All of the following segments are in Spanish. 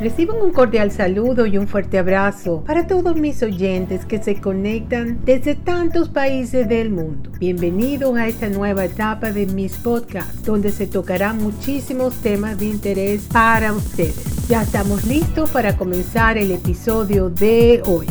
Reciban un cordial saludo y un fuerte abrazo para todos mis oyentes que se conectan desde tantos países del mundo. Bienvenidos a esta nueva etapa de mis podcasts, donde se tocarán muchísimos temas de interés para ustedes. Ya estamos listos para comenzar el episodio de hoy.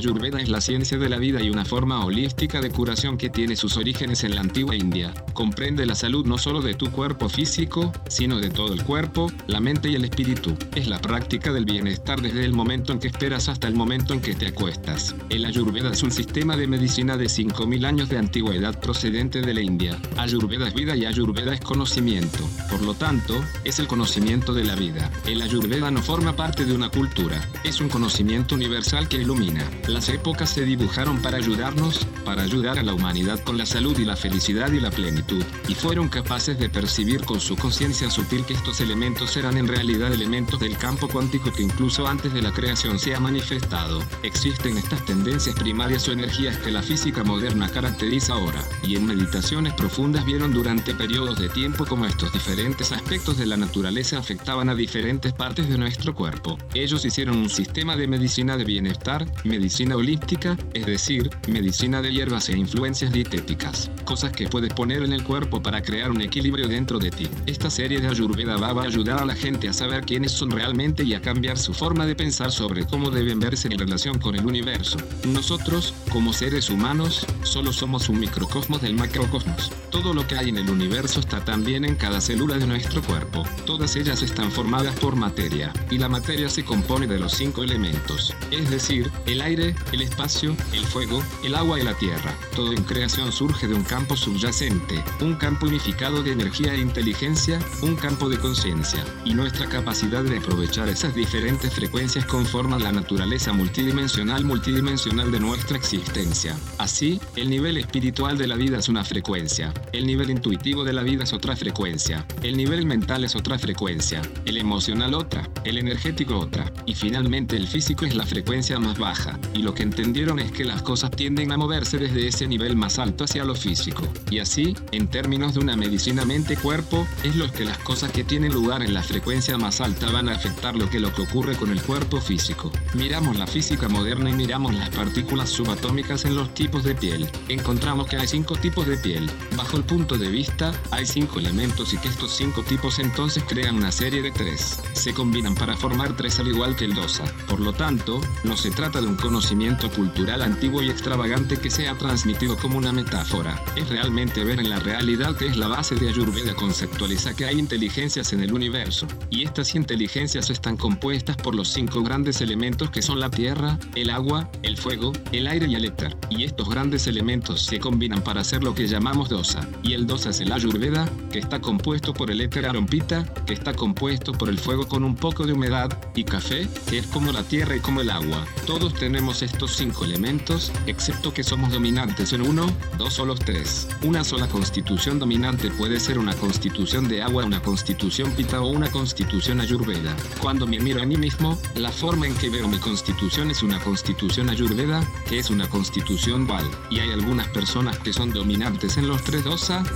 Ayurveda es la ciencia de la vida y una forma holística de curación que tiene sus orígenes en la antigua India. Comprende la salud no solo de tu cuerpo físico, sino de todo el cuerpo, la mente y el espíritu. Es la práctica del bienestar desde el momento en que esperas hasta el momento en que te acuestas. El Ayurveda es un sistema de medicina de 5.000 años de antigüedad procedente de la India. Ayurveda es vida y Ayurveda es conocimiento. Por lo tanto, es el conocimiento de la vida. El Ayurveda no forma parte de una cultura, es un conocimiento universal que ilumina. Las épocas se dibujaron para ayudarnos, para ayudar a la humanidad con la salud y la felicidad y la plenitud, y fueron capaces de percibir con su conciencia sutil que estos elementos eran en realidad elementos del campo cuántico que incluso antes de la creación se ha manifestado. Existen estas tendencias primarias o energías que la física moderna caracteriza ahora, y en meditaciones profundas vieron durante periodos de tiempo como estos diferentes aspectos de la naturaleza afectaban a diferentes partes de nuestro cuerpo. Ellos hicieron un sistema de medicina de bienestar, medicina holística, es decir, medicina de hierbas e influencias dietéticas, cosas que puedes poner en el cuerpo para crear un equilibrio dentro de ti. Esta serie de Ayurveda va a ayudar a la gente a saber quiénes son realmente y a cambiar su forma de pensar sobre cómo deben verse en relación con el universo. Nosotros, como seres humanos, solo somos un microcosmos del macrocosmos. Todo lo que hay en el universo está también en cada célula de nuestro cuerpo. Todas ellas están formadas por materia, y la materia se compone de los cinco elementos, es decir, el aire, el espacio, el fuego, el agua y la tierra. Todo en creación surge de un campo subyacente, un campo unificado de energía e inteligencia, un campo de conciencia, y nuestra capacidad de aprovechar esas diferentes frecuencias conforman la naturaleza multidimensional multidimensional de nuestra existencia. Así, el nivel espiritual de la vida es una frecuencia, el nivel intuitivo de la vida es otra frecuencia, el nivel mental es otra frecuencia, el emocional otra, el energético otra, y finalmente el físico es la frecuencia más baja, y lo que entendieron es que las cosas tienden a moverse desde ese nivel más alto hacia lo físico. Y así, en términos de una medicina mente-cuerpo, es lo que las cosas que tienen lugar en la frecuencia más alta van a afectar lo que lo que ocurre con el cuerpo físico. Miramos la física moderna y miramos las partículas subatómicas en los tipos de piel. Encontramos que hay cinco tipos de piel. Bajo el punto de vista, hay cinco elementos y que estos cinco tipos entonces crean una serie de tres. Se combinan para formar tres al igual que el dosa. Por lo tanto, no se trata de un conocimiento cultural antiguo y extravagante que sea transmitido como una metáfora. Es realmente ver en la realidad que es la base de Ayurveda conceptualiza que hay inteligencias en el universo, y estas inteligencias están compuestas por los cinco grandes elementos que son la tierra, el agua, el fuego, el aire y el éter. Y estos grandes elementos se combinan para hacer lo que llamamos dosa. Y el dosa es el Ayurveda, que está compuesto por el éter arompita, que está compuesto por el fuego con un poco de humedad, y café, que es como la tierra y como el agua. Todos tenemos estos cinco elementos, excepto que somos dominantes en uno, dos o los tres. Una sola constitución dominante puede ser una constitución de agua, una constitución pita o una constitución ayurveda. Cuando me miro a mí mismo, la forma en que veo mi constitución es una constitución ayurveda, que es una constitución val. Y hay algunas personas que son dominantes en los tres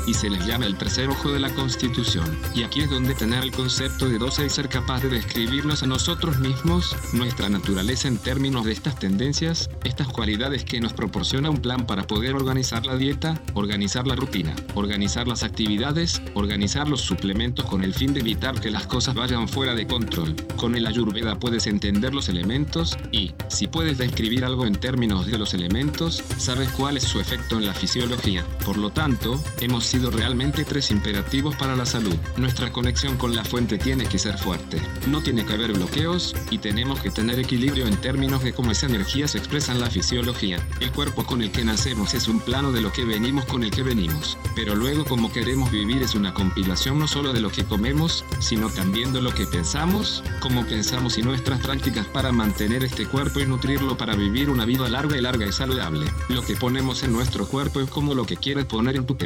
y se les llama el tercer ojo de la constitución. Y aquí es donde tener el concepto de dosa y ser capaz de describirnos a nosotros mismos, nuestra naturaleza en términos de estas tendencias, estas cualidades que nos proporciona un plan para poder organizar la dieta, organizar la rutina, organizar las actividades, organizar los suplementos con el fin de evitar que las cosas vayan fuera de control. Con el ayurveda puedes entender los elementos y, si puedes describir algo en términos de los elementos, sabes cuál es su efecto en la fisiología. Por lo tanto, hemos sido realmente tres imperativos para la salud. Nuestra conexión con la fuente tiene que ser fuerte. No tiene que haber bloqueos y tenemos que tener equilibrio en términos de cómo esa energía se expresa en la fisiología. El cuerpo con el que nacemos es un plano de lo que venimos con el que venimos. Pero luego como queremos vivir es una compilación no solo de lo que comemos, sino también de lo que pensamos, cómo pensamos y nuestras prácticas para mantener este cuerpo y nutrirlo para vivir una vida larga y larga y saludable. Lo que ponemos en nuestro cuerpo es como lo que quieres poner en tu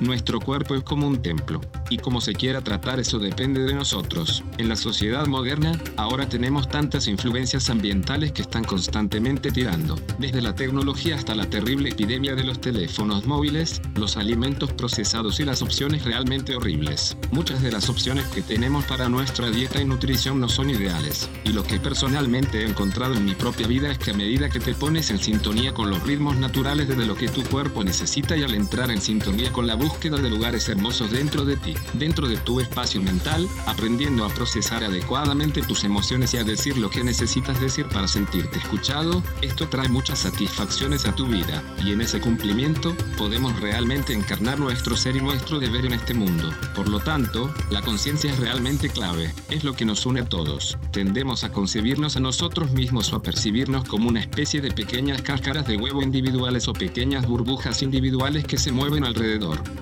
Nuestro cuerpo es como un templo. Y como se quiera tratar eso depende de nosotros. En la sociedad moderna, ahora tenemos tantas influencias ambientales que están constantemente tirando. Desde la tecnología hasta la terrible epidemia de los teléfonos móviles, los alimentos procesados y las opciones realmente horribles. Muchas de las opciones que tenemos para nuestra dieta y nutrición no son ideales. Y lo que personalmente he encontrado en mi propia vida es que a medida que te pones en sintonía con los ritmos naturales de lo que tu cuerpo necesita y al entrar en sintonía con la búsqueda de lugares hermosos dentro de ti, dentro de tu espacio mental, aprendiendo a procesar adecuadamente tus emociones y a decir lo que necesitas decir para sentirte escuchado, esto trae muchas satisfacciones a tu vida, y en ese cumplimiento podemos realmente encarnar nuestro ser y nuestro deber en este mundo. Por lo tanto, la conciencia es realmente clave, es lo que nos une a todos. Tendemos a concebirnos a nosotros mismos o a percibirnos como una especie de pequeñas cáscaras de huevo individuales o pequeñas burbujas individuales que se mueven alrededor.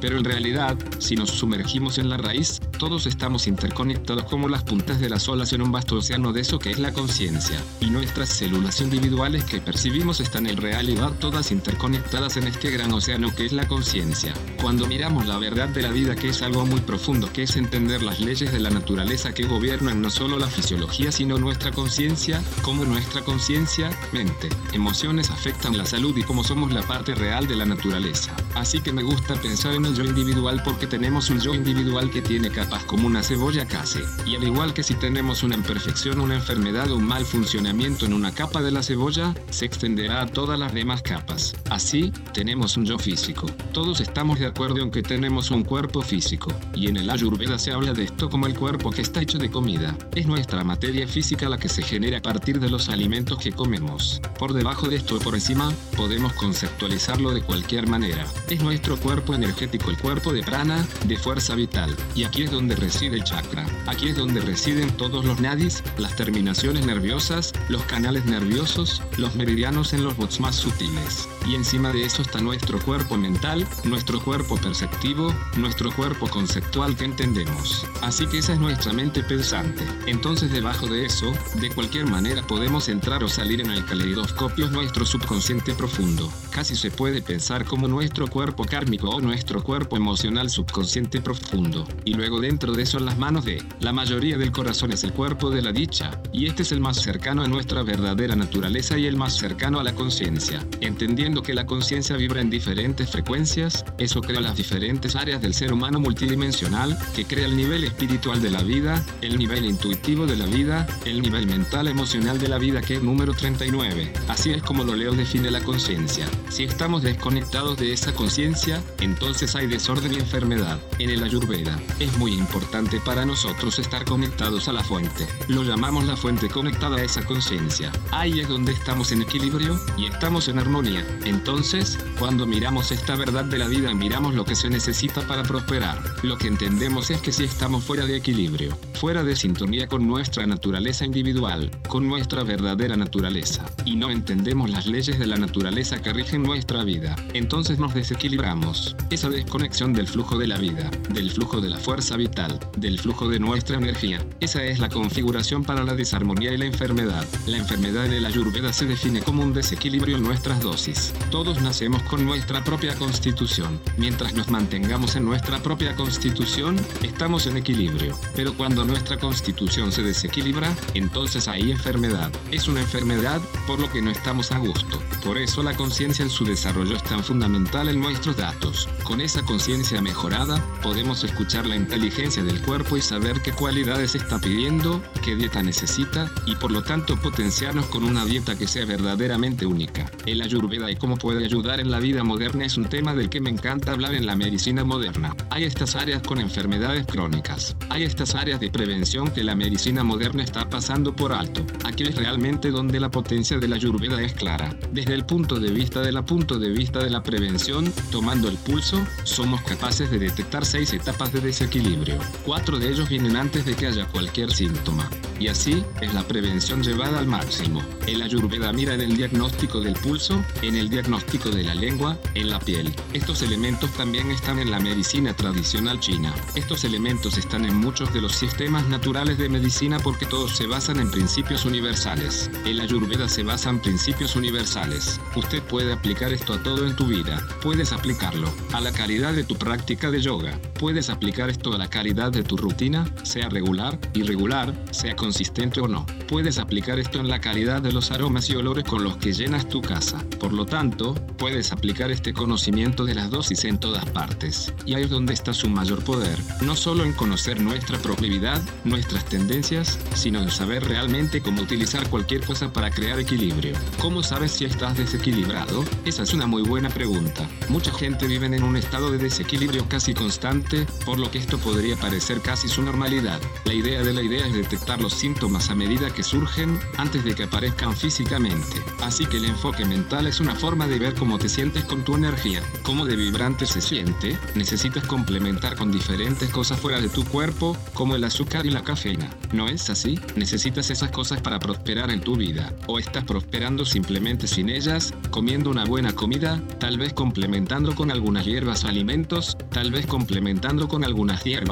Pero en realidad, si nos sumergimos en la raíz, todos estamos interconectados como las puntas de las olas en un vasto océano de eso que es la conciencia. Y nuestras células individuales que percibimos están en realidad todas interconectadas en este gran océano que es la conciencia. Cuando miramos la verdad de la vida que es algo muy profundo, que es entender las leyes de la naturaleza que gobiernan no solo la fisiología sino nuestra conciencia, como nuestra conciencia, mente, emociones afectan la salud y como somos la parte real de la naturaleza. Así que me gusta pensar en el yo individual porque tenemos un yo individual que tiene como una cebolla casi. Y al igual que si tenemos una imperfección, una enfermedad o un mal funcionamiento en una capa de la cebolla, se extenderá a todas las demás capas. Así, tenemos un yo físico. Todos estamos de acuerdo en que tenemos un cuerpo físico. Y en el Ayurveda se habla de esto como el cuerpo que está hecho de comida. Es nuestra materia física la que se genera a partir de los alimentos que comemos. Por debajo de esto o por encima, podemos conceptualizarlo de cualquier manera. Es nuestro cuerpo energético, el cuerpo de prana, de fuerza vital. Y aquí es donde reside el chakra. Aquí es donde residen todos los nadis, las terminaciones nerviosas, los canales nerviosos, los meridianos en los bots más sutiles. Y encima de eso está nuestro cuerpo mental, nuestro cuerpo perceptivo, nuestro cuerpo conceptual que entendemos. Así que esa es nuestra mente pensante. Entonces debajo de eso, de cualquier manera podemos entrar o salir en el caleidoscopio nuestro subconsciente profundo. Casi se puede pensar como nuestro cuerpo kármico o nuestro cuerpo emocional subconsciente profundo. Y luego dentro de eso en las manos de la mayoría del corazón es el cuerpo de la dicha, y este es el más cercano a nuestra verdadera naturaleza y el más cercano a la conciencia. Entendiendo que la conciencia vibra en diferentes frecuencias, eso crea las diferentes áreas del ser humano multidimensional, que crea el nivel espiritual de la vida, el nivel intuitivo de la vida, el nivel mental emocional de la vida que es número 39. Así es como lo Leo define la conciencia. Si estamos desconectados de esa conciencia, entonces hay desorden y enfermedad. En el Ayurveda, es muy importante para nosotros estar conectados a la fuente. Lo llamamos la fuente conectada a esa conciencia. Ahí es donde estamos en equilibrio y estamos en armonía. Entonces, cuando miramos esta verdad de la vida, miramos lo que se necesita para prosperar. Lo que entendemos es que si estamos fuera de equilibrio, fuera de sintonía con nuestra naturaleza individual, con nuestra verdadera naturaleza, y no entendemos las leyes de la naturaleza que rigen nuestra vida, entonces nos desequilibramos. Esa desconexión del flujo de la vida, del flujo de la fuerza vital, del flujo de nuestra energía, esa es la configuración para la desarmonía y la enfermedad. La enfermedad en el Ayurveda se define como un desequilibrio en nuestras dosis. Todos nacemos con nuestra propia constitución. Mientras nos mantengamos en nuestra propia constitución, estamos en equilibrio. Pero cuando nuestra constitución se desequilibra, entonces hay enfermedad. Es una enfermedad por lo que no estamos a gusto. Por eso la conciencia en su desarrollo es tan fundamental en nuestros datos. Con esa conciencia mejorada, podemos escuchar la inteligencia del cuerpo y saber qué cualidades está pidiendo, qué dieta necesita y por lo tanto potenciarnos con una dieta que sea verdaderamente única. El ayurveda y cómo puede ayudar en la vida moderna es un tema del que me encanta hablar en la medicina moderna. Hay estas áreas con enfermedades crónicas. Hay estas áreas de prevención que la medicina moderna está pasando por alto. Aquí es realmente donde la potencia de la ayurveda es clara. Desde el punto de vista de la punto de vista de la prevención, tomando el pulso, somos capaces de detectar seis etapas de desequilibrio. Cuatro de ellos vienen antes de que haya cualquier síntoma. Y así es la prevención llevada al máximo. El ayurveda mira en el diagnóstico del pulso, en el diagnóstico de la lengua, en la piel. Estos elementos también están en la medicina tradicional china. Estos elementos están en muchos de los sistemas naturales de medicina porque todos se basan en principios universales. El ayurveda se basa en principios universales. Usted puede aplicar esto a todo en tu vida. Puedes aplicarlo a la calidad de tu práctica de yoga. Puedes aplicar esto a la calidad de tu rutina, sea regular, irregular, sea consistente o no. Puedes aplicar esto en la calidad de los aromas y olores con los que llenas tu casa. Por lo tanto, puedes aplicar este conocimiento de las dosis en todas partes. Y ahí es donde está su mayor poder, no solo en conocer nuestra proclividad, nuestras tendencias, sino en saber realmente cómo utilizar cualquier cosa para crear equilibrio. ¿Cómo sabes si estás desequilibrado? Esa es una muy buena pregunta. Mucha gente vive en un estado de desequilibrio casi constante, por lo que esto podría parecer casi su normalidad. La idea de la idea es detectar los síntomas a medida que surgen, antes de que aparezcan físicamente. Así que el enfoque mental es una forma de ver cómo te sientes con tu energía, cómo de vibrante se siente, necesitas complementar con diferentes cosas fuera de tu cuerpo, como el azúcar y la cafeína. ¿No es así? Necesitas esas cosas para prosperar en tu vida, o estás prosperando simplemente sin ellas, comiendo una buena comida, tal vez complementando con algunas hierbas o alimentos, tal vez complementando con algunas hierbas.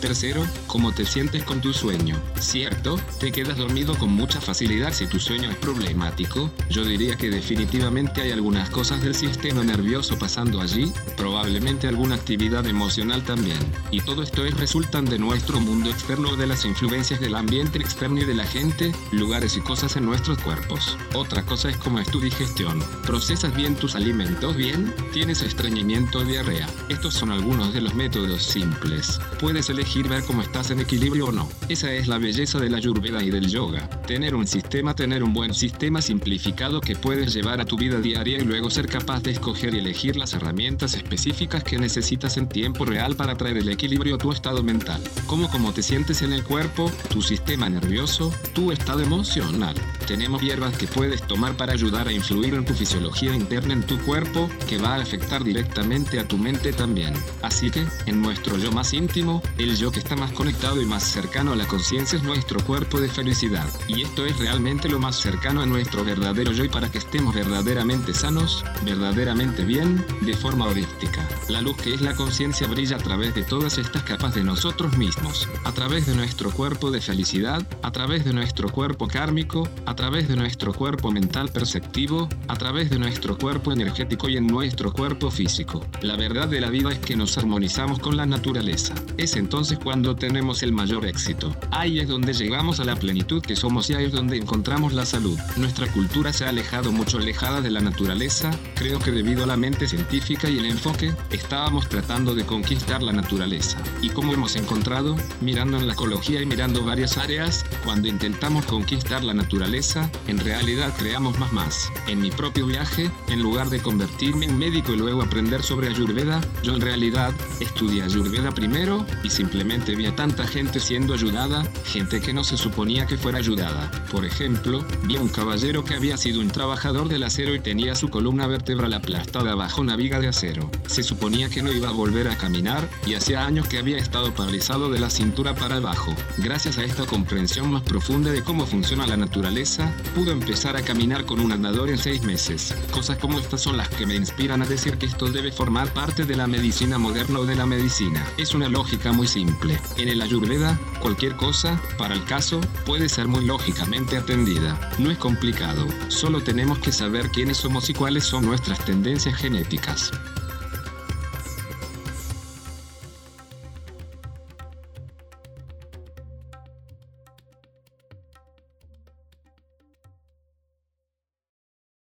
Tercero, cómo te sientes con tu sueño. Cierto, te quedas dormido con mucha facilidad si tu sueño es problemático. Yo diría que definitivamente hay algunas cosas del sistema nervioso pasando allí, probablemente alguna actividad emocional también. Y todo esto es resultan de nuestro mundo externo de las influencias del ambiente externo y de la gente, lugares y cosas en nuestros cuerpos. Otra cosa es cómo es tu digestión. ¿Procesas bien tus alimentos bien? ¿Tienes estreñimiento o diarrea? Estos son algunos de los métodos simples. Puedes elegir ver cómo estás en equilibrio o no. Esa es la belleza de la ayurveda y del yoga. Tener un sistema, tener un buen sistema simplificado que puedes llevar a tu vida diaria y luego ser capaz de escoger y elegir las herramientas específicas que necesitas en tiempo real para traer el equilibrio a tu estado mental. Como cómo te sientes en el cuerpo, tu sistema nervioso, tu estado emocional. Tenemos hierbas que puedes tomar para ayudar a influir en tu fisiología interna en tu cuerpo, que va a afectar directamente a tu mente también. Así que, en nuestro yo más íntimo, el yo que está más conectado y más cercano a la conciencia es nuestro cuerpo de felicidad. Y esto es realmente lo más cercano a nuestro verdadero yo y para que estemos verdaderamente sanos, verdaderamente bien, de forma holística. La luz que es la conciencia brilla a través de todas estas capas de nosotros mismos, a través de nuestro cuerpo de felicidad, a través de nuestro cuerpo kármico, a través de nuestro cuerpo mental perceptivo, a través de nuestro cuerpo energético y en nuestro cuerpo físico. La verdad de la vida es que nos armonizamos con la naturaleza. Es entonces cuando tenemos el mayor éxito. Ahí es donde llegamos a la plenitud que somos y ahí es donde encontramos la salud. Nuestra cultura se ha alejado mucho alejada de la naturaleza, creo que debido a la mente científica y el enfoque, estábamos tratando de conquistar la naturaleza. ¿Y cómo hemos encontrado? Mirando en la ecología y mirando varias áreas, cuando intentamos conquistar la naturaleza, en realidad creamos más más. En mi propio viaje, en lugar de convertirme en médico y luego aprender sobre Ayurveda, yo en realidad estudié Ayurveda primero y simplemente vi a tanta gente siendo ayudada, gente que no se suponía que fuera ayudada. Por ejemplo, vi a un caballero que había sido un trabajador del acero y tenía su columna vertebral aplastada bajo una viga de acero. Se suponía que no iba a volver a caminar y hacía años que había estado paralizado de la cintura para abajo. Gracias a esta comprensión más profunda de cómo funciona la naturaleza, pudo empezar a caminar con un andador en seis meses. Cosas como estas son las que me inspiran a decir que esto debe formar parte de la medicina moderna o de la medicina. Es una lógica muy simple. En el Ayurveda, cualquier cosa, para el caso, puede ser muy lógicamente atendida. No es complicado, solo tenemos que saber quiénes somos y cuáles son nuestras tendencias genéticas.